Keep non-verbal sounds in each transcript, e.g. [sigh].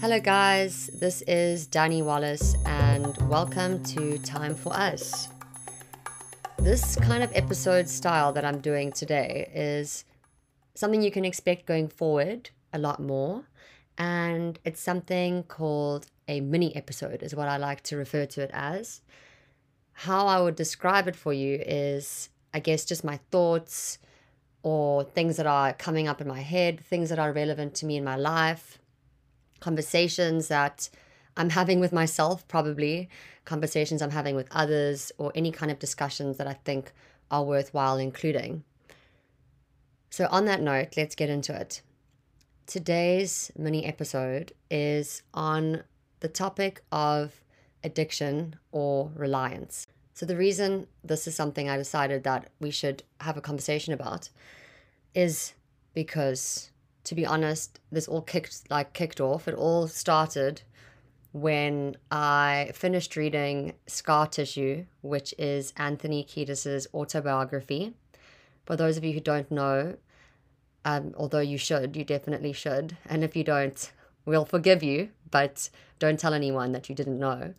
Hello, guys. This is Danny Wallace, and welcome to Time for Us. This kind of episode style that I'm doing today is something you can expect going forward a lot more, and it's something called a mini episode, is what I like to refer to it as. How I would describe it for you is, I guess, just my thoughts or things that are coming up in my head, things that are relevant to me in my life conversations that I'm having with myself, probably conversations I'm having with others, or any kind of discussions that I think are worthwhile including. So, on that note, let's get into it. Today's mini episode is on the topic of addiction or reliance. So, the reason this is something I decided that we should have a conversation about is because to be honest, this all kicked like kicked off. It all started when I finished reading Scar Tissue, which is Anthony Kiedis's autobiography. For those of you who don't know, um, although you should, you definitely should. And if you don't, we'll forgive you, but don't tell anyone that you didn't know.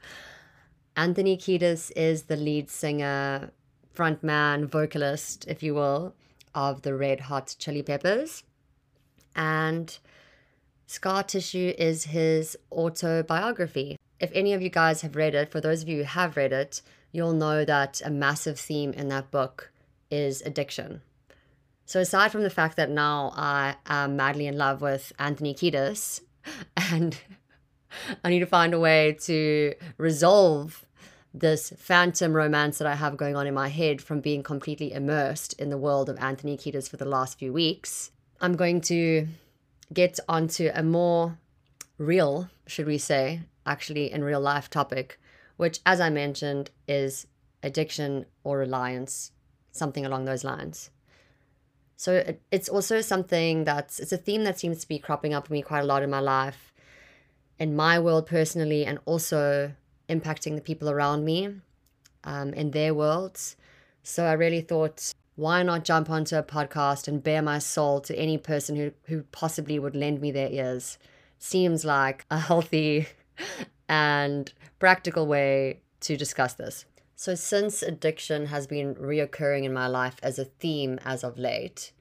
Anthony Kiedis is the lead singer, frontman, vocalist, if you will, of the Red Hot Chili Peppers and Scar Tissue is his autobiography. If any of you guys have read it, for those of you who have read it, you'll know that a massive theme in that book is addiction. So, aside from the fact that now I am madly in love with Anthony Kiedis [laughs] and I need to find a way to resolve this phantom romance that I have going on in my head from being completely immersed in the world of Anthony Kiedis for the last few weeks, I'm going to get onto a more real, should we say, actually in real life topic, which, as I mentioned, is addiction or reliance, something along those lines. So it's also something that's it's a theme that seems to be cropping up for me quite a lot in my life, in my world personally, and also impacting the people around me, um, in their worlds. So I really thought why not jump onto a podcast and bare my soul to any person who, who possibly would lend me their ears? Seems like a healthy [laughs] and practical way to discuss this. So, since addiction has been reoccurring in my life as a theme as of late,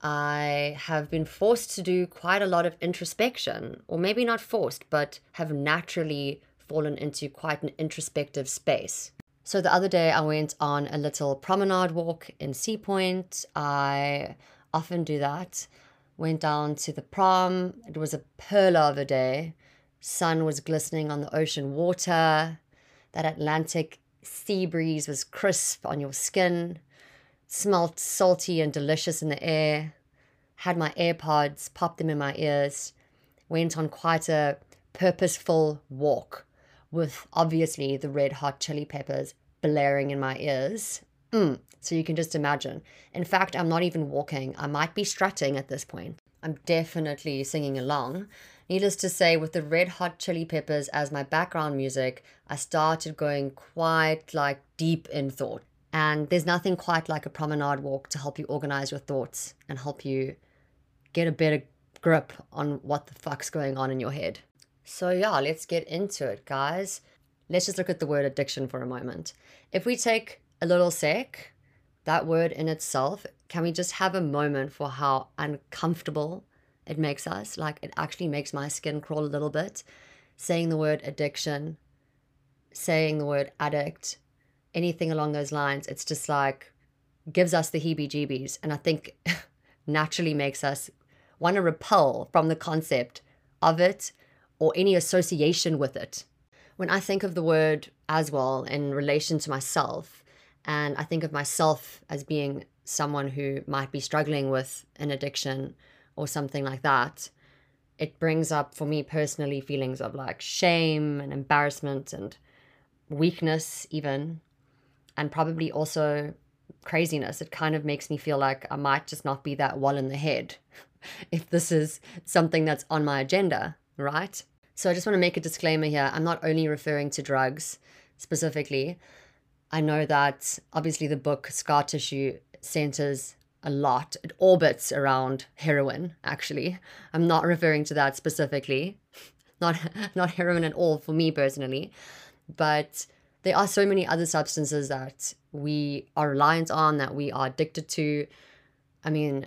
I have been forced to do quite a lot of introspection, or maybe not forced, but have naturally fallen into quite an introspective space. So the other day I went on a little promenade walk in Sea Point. I often do that. Went down to the prom. It was a pearl of a day. Sun was glistening on the ocean water. That Atlantic sea breeze was crisp on your skin. Smelt salty and delicious in the air. Had my AirPods, popped them in my ears. Went on quite a purposeful walk with obviously the red hot chili peppers blaring in my ears. Mm, so you can just imagine. In fact, I'm not even walking. I might be strutting at this point. I'm definitely singing along. Needless to say, with the red hot chili peppers as my background music, I started going quite like deep in thought. And there's nothing quite like a promenade walk to help you organize your thoughts and help you get a better grip on what the fuck's going on in your head. So, yeah, let's get into it, guys. Let's just look at the word addiction for a moment. If we take a little sec, that word in itself, can we just have a moment for how uncomfortable it makes us? Like it actually makes my skin crawl a little bit. Saying the word addiction, saying the word addict, anything along those lines, it's just like gives us the heebie jeebies. And I think [laughs] naturally makes us want to repel from the concept of it or any association with it. When I think of the word as well in relation to myself, and I think of myself as being someone who might be struggling with an addiction or something like that, it brings up for me personally feelings of like shame and embarrassment and weakness, even, and probably also craziness. It kind of makes me feel like I might just not be that well in the head [laughs] if this is something that's on my agenda, right? So I just want to make a disclaimer here. I'm not only referring to drugs specifically. I know that obviously the book Scar Tissue centers a lot, it orbits around heroin, actually. I'm not referring to that specifically. [laughs] not [laughs] not heroin at all for me personally, but there are so many other substances that we are reliant on that we are addicted to. I mean,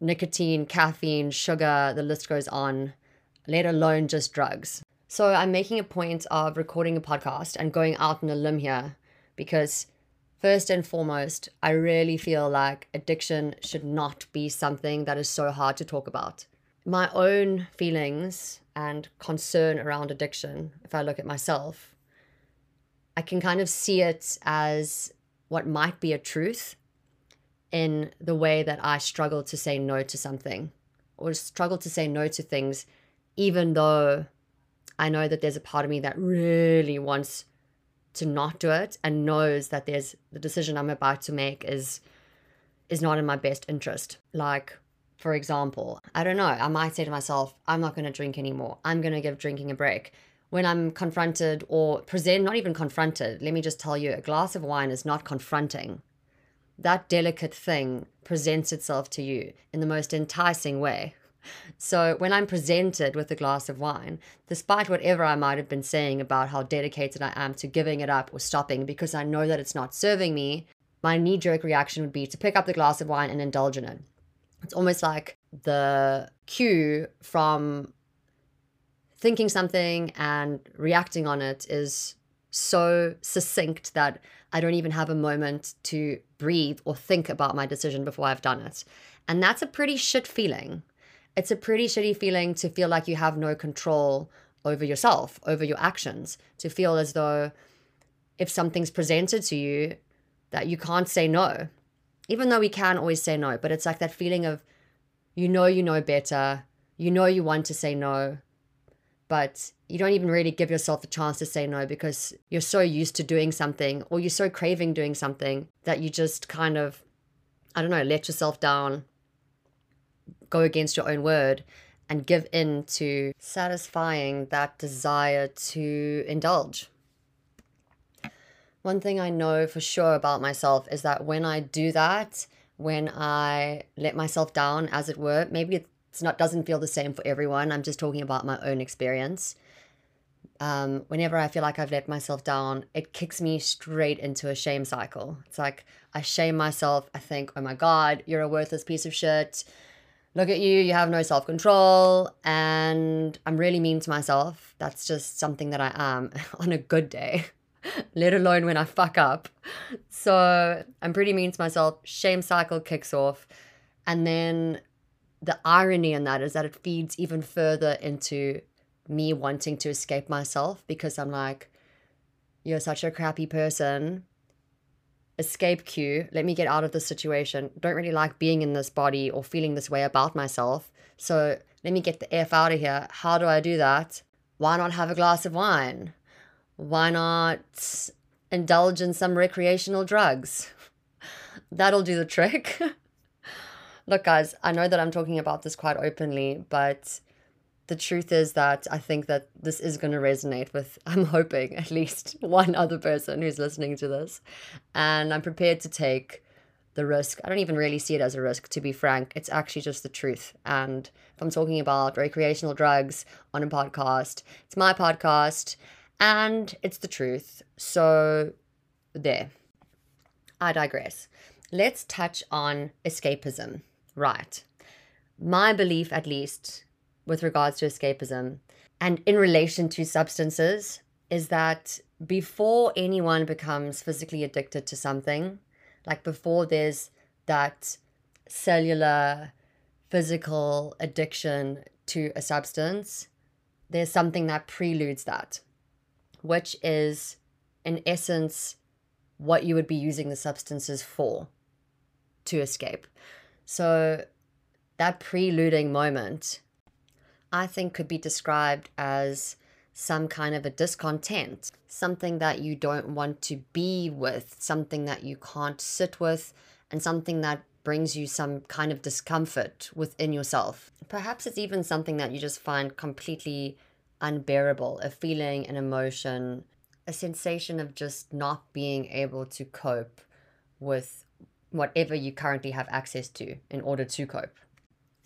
nicotine, caffeine, sugar, the list goes on, let alone just drugs. So I'm making a point of recording a podcast and going out on a limb here because first and foremost, I really feel like addiction should not be something that is so hard to talk about. My own feelings and concern around addiction, if I look at myself, I can kind of see it as what might be a truth in the way that I struggle to say no to something or struggle to say no to things, even though I know that there's a part of me that really wants to not do it and knows that there's the decision I'm about to make is is not in my best interest. Like, for example, I don't know, I might say to myself, I'm not going to drink anymore. I'm going to give drinking a break when I'm confronted or present, not even confronted, let me just tell you, a glass of wine is not confronting. That delicate thing presents itself to you in the most enticing way. So when I'm presented with a glass of wine, despite whatever I might have been saying about how dedicated I am to giving it up or stopping because I know that it's not serving me, my knee jerk reaction would be to pick up the glass of wine and indulge in it. It's almost like the cue from thinking something and reacting on it is so succinct that I don't even have a moment to breathe or think about my decision before I've done it. And that's a pretty shit feeling. It's a pretty shitty feeling to feel like you have no control over yourself, over your actions, to feel as though if something's presented to you, that you can't say no. Even though we can always say no, but it's like that feeling of you know you know better, you know you want to say no, but you don't even really give yourself the chance to say no because you're so used to doing something or you're so craving doing something that you just kind of, I don't know, let yourself down, go against your own word, and give in to satisfying that desire to indulge. One thing I know for sure about myself is that when I do that, when I let myself down, as it were, maybe it's not doesn't feel the same for everyone. I'm just talking about my own experience. Um, whenever I feel like I've let myself down, it kicks me straight into a shame cycle. It's like I shame myself. I think, oh my God, you're a worthless piece of shit. Look at you, you have no self control. And I'm really mean to myself. That's just something that I am [laughs] on a good day, [laughs] let alone when I fuck up. So I'm pretty mean to myself. Shame cycle kicks off. And then the irony in that is that it feeds even further into me wanting to escape myself because I'm like, you're such a crappy person. Escape cue. Let me get out of this situation. Don't really like being in this body or feeling this way about myself. So let me get the F out of here. How do I do that? Why not have a glass of wine? Why not indulge in some recreational drugs? [laughs] That'll do the trick. [laughs] Look, guys, I know that I'm talking about this quite openly, but the truth is that I think that this is going to resonate with, [laughs] I'm hoping, at least one other person who's listening to this. And I'm prepared to take the risk. I don't even really see it as a risk, to be frank. It's actually just the truth. And if I'm talking about recreational drugs on a podcast, it's my podcast and it's the truth. So, there. I digress. Let's touch on escapism. Right. My belief, at least, with regards to escapism and in relation to substances, is that before anyone becomes physically addicted to something, like before there's that cellular, physical addiction to a substance, there's something that preludes that, which is, in essence, what you would be using the substances for to escape. So that preluding moment, I think, could be described as some kind of a discontent, something that you don't want to be with, something that you can't sit with, and something that brings you some kind of discomfort within yourself. Perhaps it's even something that you just find completely unbearable, a feeling, an emotion, a sensation of just not being able to cope with whatever you currently have access to in order to cope.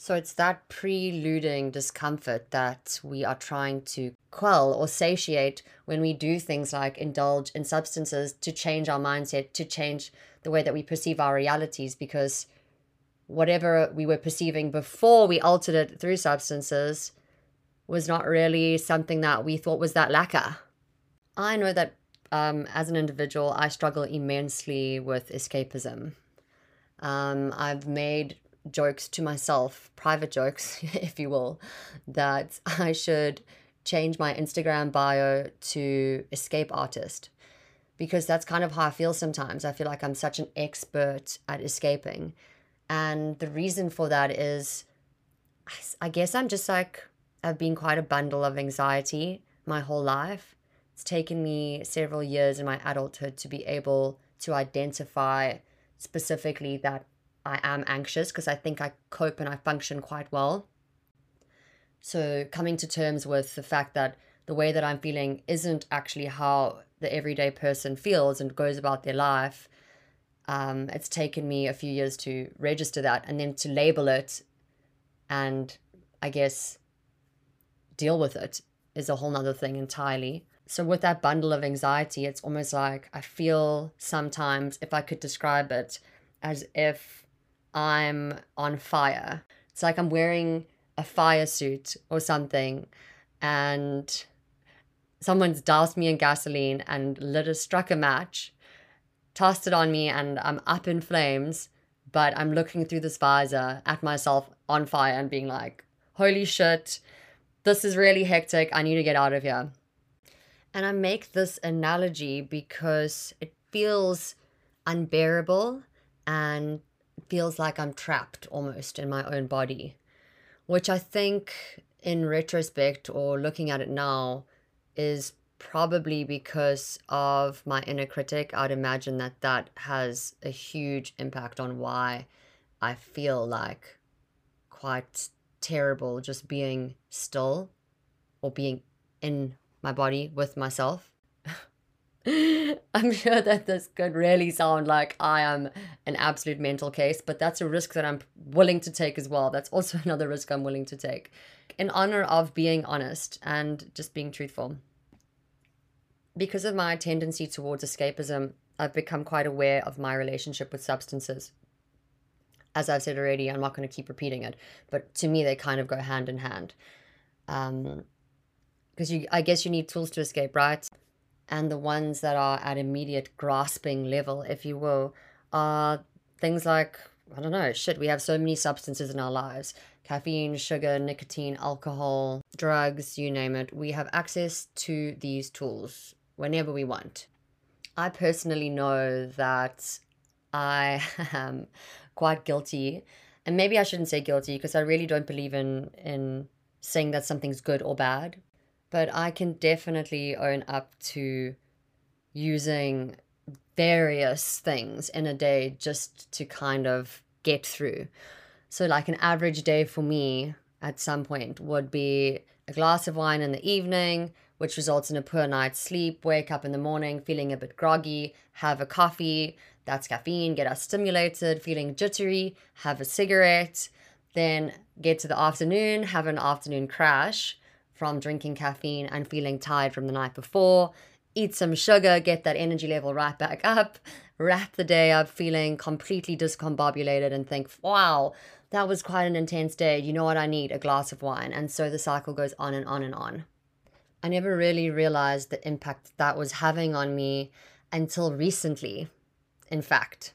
So it's that preluding discomfort that we are trying to quell or satiate when we do things like indulge in substances to change our mindset, to change the way that we perceive our realities, because whatever we were perceiving before we altered it through substances was not really something that we thought was that lacquer. I know that um, as an individual, I struggle immensely with escapism. Um, I've made jokes to myself, private jokes, [laughs] if you will, that I should change my Instagram bio to escape artist because that's kind of how I feel sometimes. I feel like I'm such an expert at escaping. And the reason for that is, I guess I'm just like, I've been quite a bundle of anxiety my whole life. It's taken me several years in my adulthood to be able to identify specifically that I am anxious because I think I cope and I function quite well. So, coming to terms with the fact that the way that I'm feeling isn't actually how the everyday person feels and goes about their life, um, it's taken me a few years to register that and then to label it and I guess deal with it is a whole nother thing entirely. So, with that bundle of anxiety, it's almost like I feel sometimes, if I could describe it, as if I'm on fire. It's like I'm wearing a fire suit or something, and someone's doused me in gasoline and lit a struck a match, tossed it on me, and I'm up in flames. But I'm looking through this visor at myself on fire and being like, holy shit, this is really hectic. I need to get out of here. And I make this analogy because it feels unbearable and feels like I'm trapped almost in my own body, which I think in retrospect or looking at it now is probably because of my inner critic. I'd imagine that that has a huge impact on why I feel like quite terrible just being still or being in my body with myself. [laughs] I'm sure that this could really sound like I am an absolute mental case, but that's a risk that I'm willing to take as well. That's also [laughs] another risk I'm willing to take in honor of being honest and just being truthful. Because of my tendency towards escapism, I've become quite aware of my relationship with substances. As I've said already, I'm not going to keep repeating it, but to me, they kind of go hand in hand. Um, because you, I guess you need tools to escape, right? and the ones that are at immediate grasping level, if you will, are things like, I don't know, shit, we have so many substances in our lives caffeine, sugar, nicotine, alcohol, drugs, you name it. We have access to these tools whenever we want. I personally know that I [laughs] am quite guilty, and maybe I shouldn't say guilty because I really don't believe in in saying that something's good or bad but I can definitely own up to using various things in a day just to kind of get through. So, like an average day for me at some point would be a glass of wine in the evening, which results in a poor night's sleep, wake up in the morning feeling a bit groggy, have a coffee, that's caffeine, get us stimulated, feeling jittery, have a cigarette, then get to the afternoon, have an afternoon crash, from drinking caffeine and feeling tired from the night before. Eat some sugar, get that energy level right back up, wrap the day up feeling completely discombobulated and think, wow, that was quite an intense day. You know what I need? A glass of wine. And so the cycle goes on and on and on. I never really realized the impact that was having on me until recently, in fact.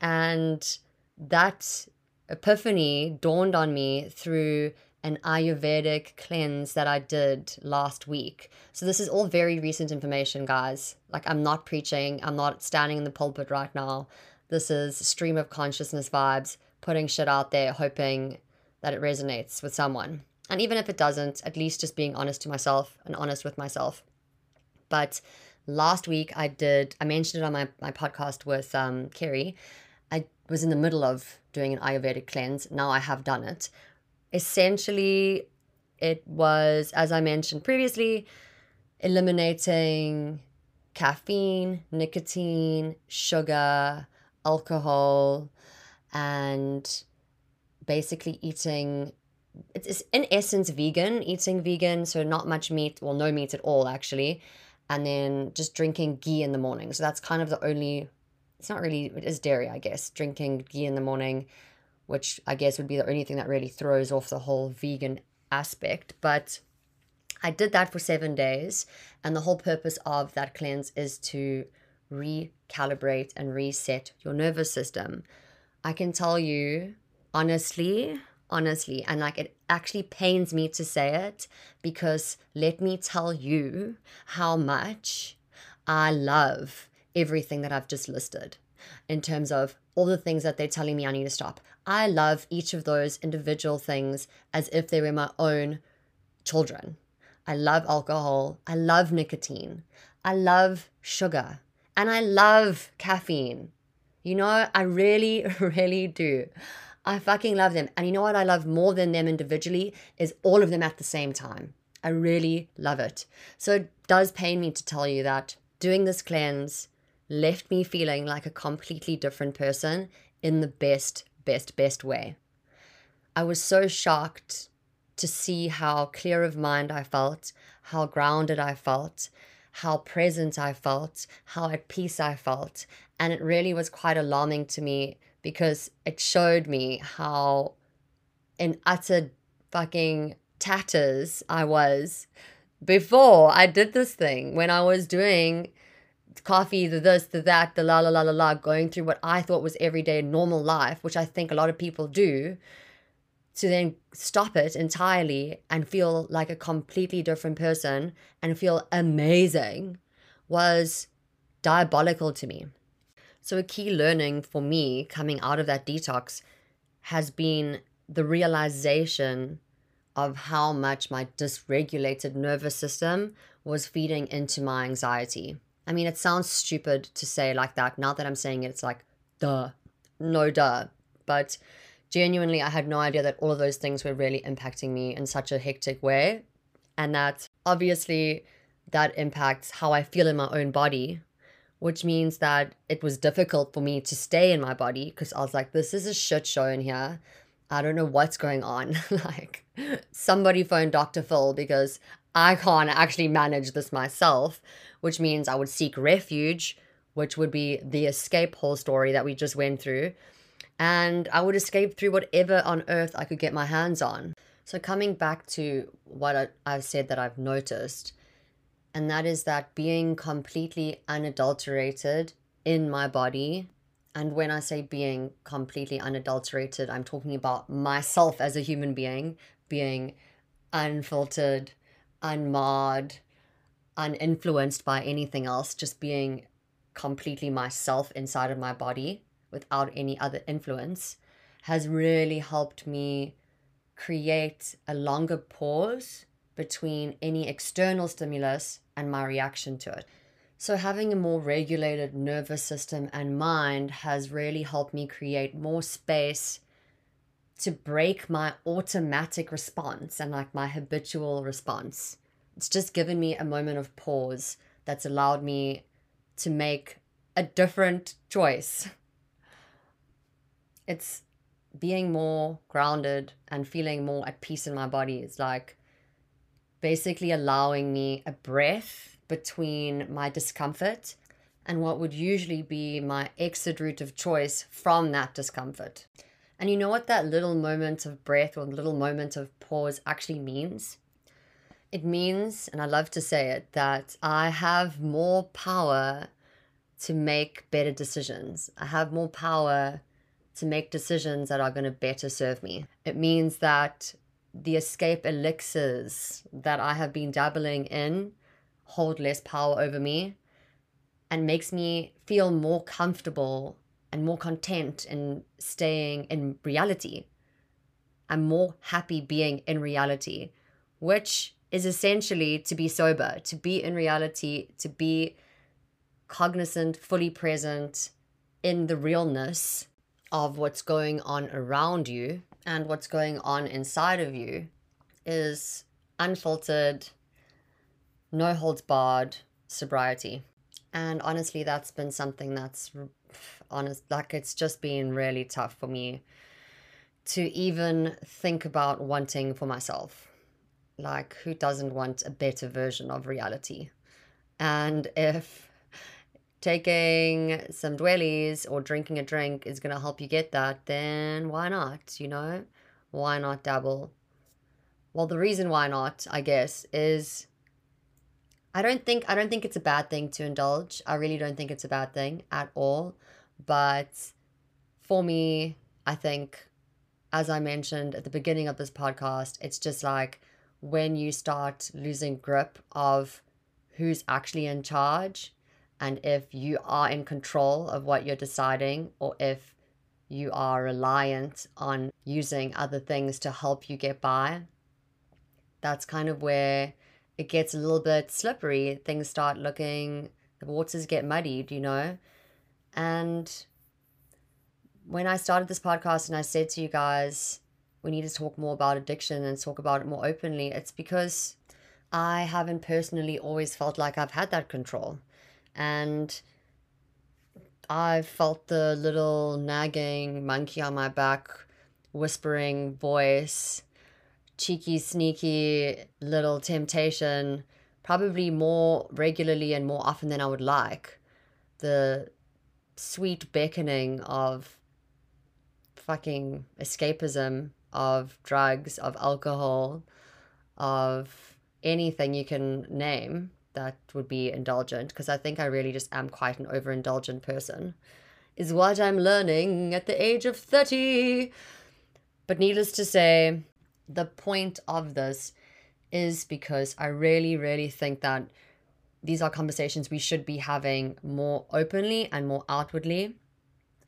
And that epiphany dawned on me through an Ayurvedic cleanse that I did last week. So this is all very recent information, guys. Like I'm not preaching, I'm not standing in the pulpit right now. This is stream of consciousness vibes, putting shit out there, hoping that it resonates with someone. And even if it doesn't, at least just being honest to myself and honest with myself. But last week I did, I mentioned it on my, my podcast with um, Kerry. I was in the middle of doing an Ayurvedic cleanse. Now I have done it essentially it was as i mentioned previously eliminating caffeine nicotine sugar alcohol and basically eating it's in essence vegan, eating vegan, so not much meat, well, no meat at all, actually. And then just drinking ghee in the morning. So that's kind of the only, it's not really, it is dairy, I guess, drinking ghee in the morning, which I guess would be the only thing that really throws off the whole vegan aspect. But I did that for seven days. And the whole purpose of that cleanse is to recalibrate and reset your nervous system. I can tell you, honestly, honestly. And like it actually pains me to say it because let me tell you how much I love everything that I've just listed in terms of all the things that they're telling me I need to stop. I love each of those individual things as if they were my own children. I love alcohol. I love nicotine. I love sugar. And I love caffeine. You know, I really, [laughs] really do. I fucking love them. And you know what I love more than them individually is all of them at the same time. I really love it. So it does pain me to tell you that doing this cleanse left me feeling like a completely different person in the best, best, best way. I was so shocked to see how clear of mind I felt, how grounded I felt, how present I felt, how at peace I felt. And it really was quite alarming to me because it showed me how in utter fucking tatters I was before I did this thing when I was doing coffee, the this, the that, the la la la la la, going through what I thought was everyday normal life, which I think a lot of people do, to then stop it entirely and feel like a completely different person and feel amazing was diabolical to me. So, a key learning for me coming out of that detox has been the realization of how much my dysregulated nervous system was feeding into my anxiety. I mean, it sounds stupid to say like that. Now that I'm saying it, it's like, duh, no duh. But genuinely, I had no idea that all of those things were really impacting me in such a hectic way. And that obviously that impacts how I feel in my own body, which means that it was difficult for me to stay in my body because I was like, this is a shit show in here. I don't know what's going on. [laughs] like, somebody phone Dr. Phil because I can't actually manage this myself, which means I would seek refuge, which would be the escape hole story that we just went through. And I would escape through whatever on earth I could get my hands on. So, coming back to what I've said that I've noticed, and that is that being completely unadulterated in my body. And when I say being completely unadulterated, I'm talking about myself as a human being being unfiltered, unmarred, uninfluenced by anything else, just being completely myself inside of my body without any other influence has really helped me create a longer pause between any external stimulus and my reaction to it. So, having a more regulated nervous system and mind has really helped me create more space to break my automatic response and like my habitual response. It's just given me a moment of pause that's allowed me to make a different choice. It's being more grounded and feeling more at peace in my body. It's like basically allowing me a breath between my discomfort and what would usually be my exit route of choice from that discomfort. And you know what that little moment of breath or little moment of pause actually means? It means, and I love to say it, that I have more power to make better decisions. I have more power to make decisions that are going to better serve me. It means that the escape elixirs that I have been dabbling in hold less power over me and makes me feel more comfortable and more content in staying in reality. I'm more happy being in reality, which is essentially to be sober, to be in reality, to be cognizant, fully present in the realness of what's going on around you and what's going on inside of you is unfiltered, no holds barred sobriety. And honestly, that's been something that's honest, like it's just been really tough for me to even think about wanting for myself. Like, who doesn't want a better version of reality? And if taking some dwellies or drinking a drink is going to help you get that, then why not? You know, why not dabble? Well, the reason why not, I guess, is I don't think I don't think it's a bad thing to indulge. I really don't think it's a bad thing at all. But for me, I think as I mentioned at the beginning of this podcast, it's just like when you start losing grip of who's actually in charge and if you are in control of what you're deciding or if you are reliant on using other things to help you get by. That's kind of where it gets a little bit slippery. Things start looking, the waters get muddied, you know? And when I started this podcast and I said to you guys, we need to talk more about addiction and talk about it more openly, it's because I haven't personally always felt like I've had that control. And I felt the little nagging monkey on my back, whispering voice, cheeky, sneaky little temptation, probably more regularly and more often than I would like. The sweet beckoning of fucking escapism, of drugs, of alcohol, of anything you can name that would be indulgent, because I think I really just am quite an overindulgent person, is what I'm learning at the age of 30. But needless to say, the point of this is because I really, really think that these are conversations we should be having more openly and more outwardly.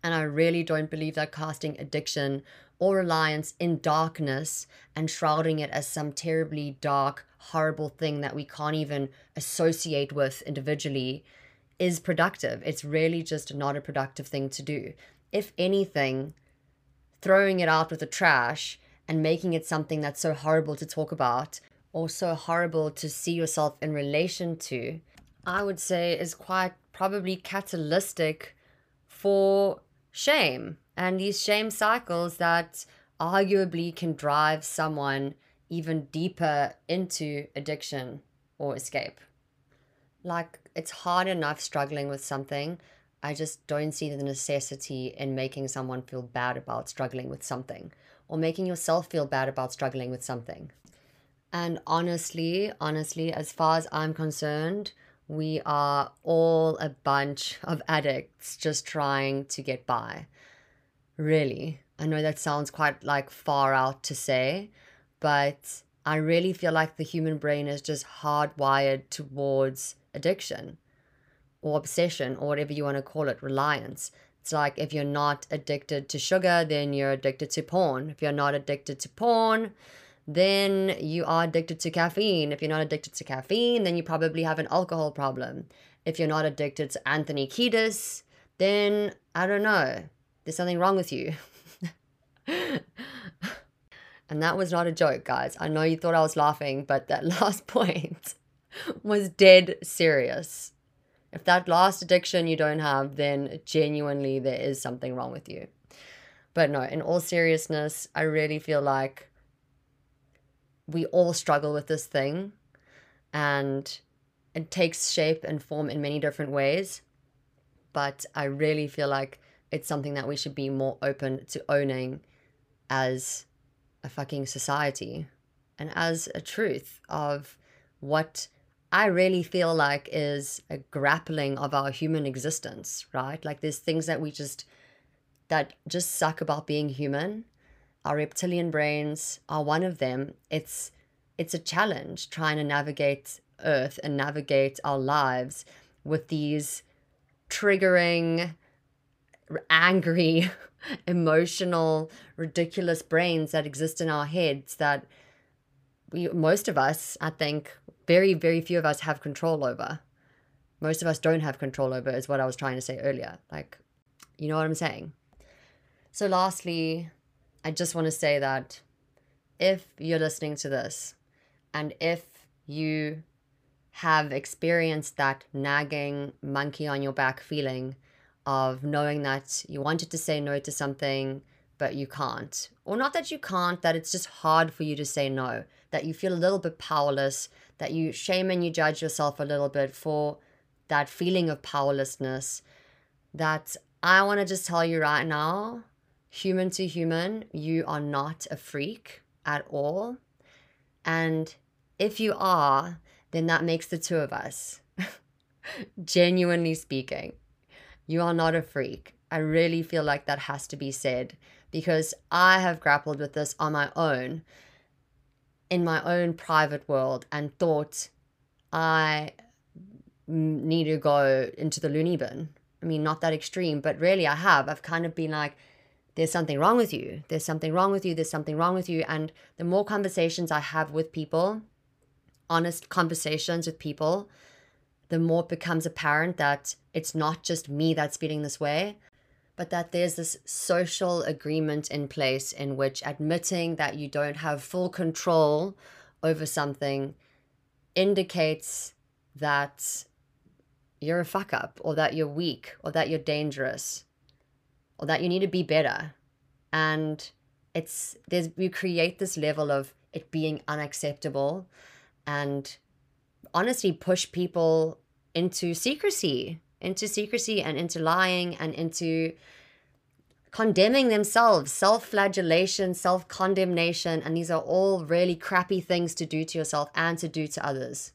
And I really don't believe that casting addiction or reliance in darkness and shrouding it as some terribly dark, horrible thing that we can't even associate with individually is productive. It's really just not a productive thing to do. If anything, throwing it out with the trash and making it something that's so horrible to talk about or so horrible to see yourself in relation to, I would say is quite probably catalytic for shame and these shame cycles that arguably can drive someone even deeper into addiction or escape. Like, it's hard enough struggling with something. I just don't see the necessity in making someone feel bad about struggling with something or making yourself feel bad about struggling with something. And honestly, honestly, as far as I'm concerned, we are all a bunch of addicts just trying to get by. Really. I know that sounds quite like far out to say, but I really feel like the human brain is just hardwired towards addiction or obsession or whatever you want to call it, reliance. It's like if you're not addicted to sugar, then you're addicted to porn. If you're not addicted to porn, then you are addicted to caffeine. If you're not addicted to caffeine, then you probably have an alcohol problem. If you're not addicted to Anthony Kiedis, then I don't know, there's something wrong with you. [laughs] and that was not a joke, guys. I know you thought I was laughing, but that [laughs] last point was dead serious. If that last addiction you don't have, then genuinely there is something wrong with you. But no, in all seriousness, I really feel like we all struggle with this thing and it takes shape and form in many different ways. But I really feel like it's something that we should be more open to owning as a fucking society and as a truth of what I really feel like is a grappling of our human existence, right? Like there's things that we just that just suck about being human. Our reptilian brains are one of them. It's it's a challenge trying to navigate earth and navigate our lives with these triggering angry [laughs] emotional ridiculous brains that exist in our heads that we most of us i think very, very few of us have control over. Most of us don't have control over, is what I was trying to say earlier. Like, you know what I'm saying? So, lastly, I just want to say that if you're listening to this and if you have experienced that nagging monkey on your back feeling of knowing that you wanted to say no to something, but you can't. Or not that you can't, that it's just hard for you to say no, that you feel a little bit powerless, that you shame and you judge yourself a little bit for that feeling of powerlessness. That I want to just tell you right now, human to human, you are not a freak at all. And if you are, then that makes the two of us. [laughs] Genuinely speaking, you are not a freak. I really feel like that has to be said because I have grappled with this on my own in my own private world and thought I need to go into the loony bin. I mean, not that extreme, but really I have. I've kind of been like, there's something wrong with you. There's something wrong with you. There's something wrong with you. And the more conversations I have with people, honest conversations with people, the more it becomes apparent that it's not just me that's feeling this way, but that there's this social agreement in place in which admitting that you don't have full control over something indicates that you're a fuck up or that you're weak or that you're dangerous or that you need to be better. And it's there's we create this level of it being unacceptable and honestly push people into secrecy, into secrecy and into lying and into condemning themselves, self flagellation, self condemnation. And these are all really crappy things to do to yourself and to do to others.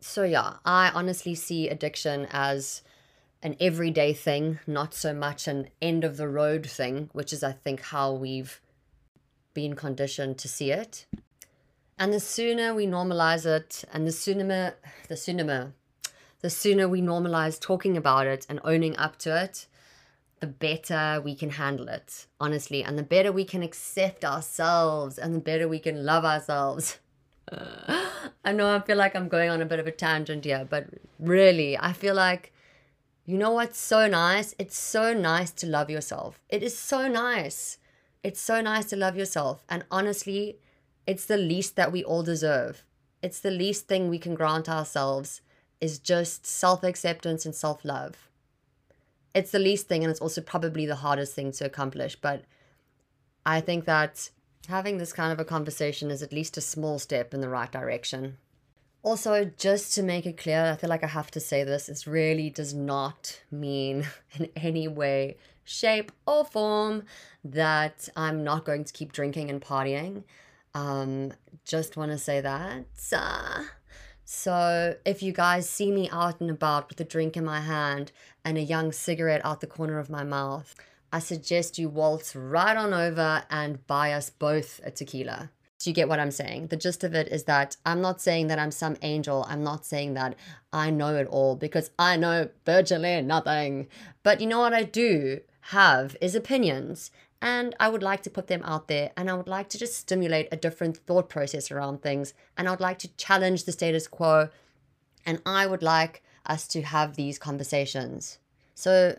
So, yeah, I honestly see addiction as an everyday thing, not so much an end of the road thing, which is, I think, how we've been conditioned to see it. And the sooner we normalize it, and the sooner, the sooner, the sooner we normalize talking about it and owning up to it, the better we can handle it, honestly, and the better we can accept ourselves, and the better we can love ourselves. [laughs] I know I feel like I'm going on a bit of a tangent here, but really, I feel like, you know what's so nice? It's so nice to love yourself. It is so nice. It's so nice to love yourself. And honestly, it's the least that we all deserve. It's the least thing we can grant ourselves is just self acceptance and self love. It's the least thing, and it's also probably the hardest thing to accomplish. But I think that having this kind of a conversation is at least a small step in the right direction. Also, just to make it clear, I feel like I have to say this, this really does not mean [laughs] in any way, shape, or form that I'm not going to keep drinking and partying. Um, just want to say that. Uh, so, if you guys see me out and about with a drink in my hand and a young cigarette out the corner of my mouth, I suggest you waltz right on over and buy us both a tequila. Do you get what I'm saying? The gist of it is that I'm not saying that I'm some angel. I'm not saying that I know it all because I know virtually nothing. But you know what I do have is opinions. And I would like to put them out there and I would like to just stimulate a different thought process around things. And I would like to challenge the status quo. And I would like us to have these conversations. So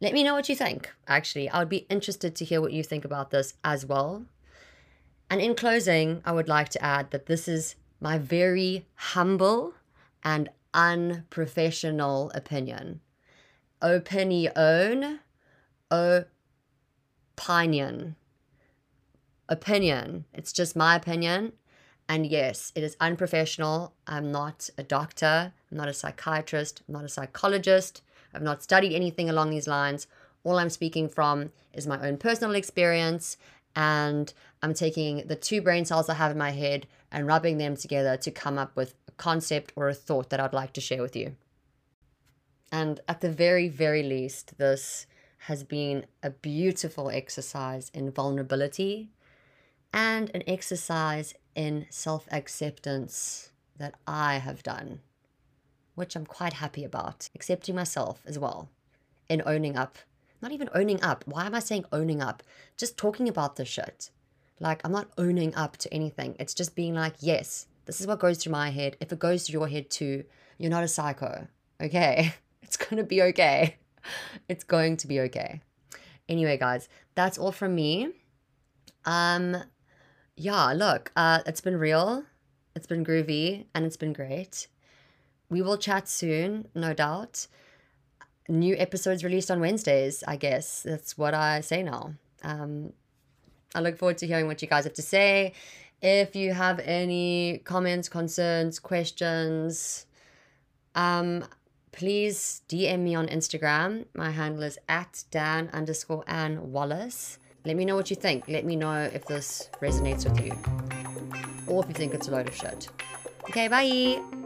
let me know what you think. Actually, I would be interested to hear what you think about this as well. And in closing, I would like to add that this is my very humble and unprofessional opinion. Opinion. Opinion. Opinion. It's just my opinion. And yes, it is unprofessional. I'm not a doctor. I'm not a psychiatrist. I'm not a psychologist. I've not studied anything along these lines. All I'm speaking from is my own personal experience, and I'm taking the two brain cells I have in my head and rubbing them together to come up with a concept or a thought that I'd like to share with you. And at the very, very least, this has been a beautiful exercise in vulnerability and an exercise in self acceptance that I have done which I'm quite happy about, accepting myself as well, in owning up. Not even owning up. Why am I saying owning up? Just talking about the shit. Like, I'm not owning up to anything. It's just being like, yes, this is what goes through my head. If it goes through your head too, you're not a psycho. Okay? [laughs] It's going to be okay. [laughs] It's going to be okay. Anyway, guys, that's all from me. Um, yeah, look, uh, it's been real, it's been groovy, and it's been great we will chat soon, no doubt. New episodes released on Wednesdays, I guess. That's what I say now. Um, I look forward to hearing what you guys have to say. If you have any comments, concerns, questions, um, please DM me on Instagram. My handle is at Dan underscore Ann Wallace. Let me know what you think. Let me know if this resonates with you. Or if you think it's a load of shit. Okay, bye.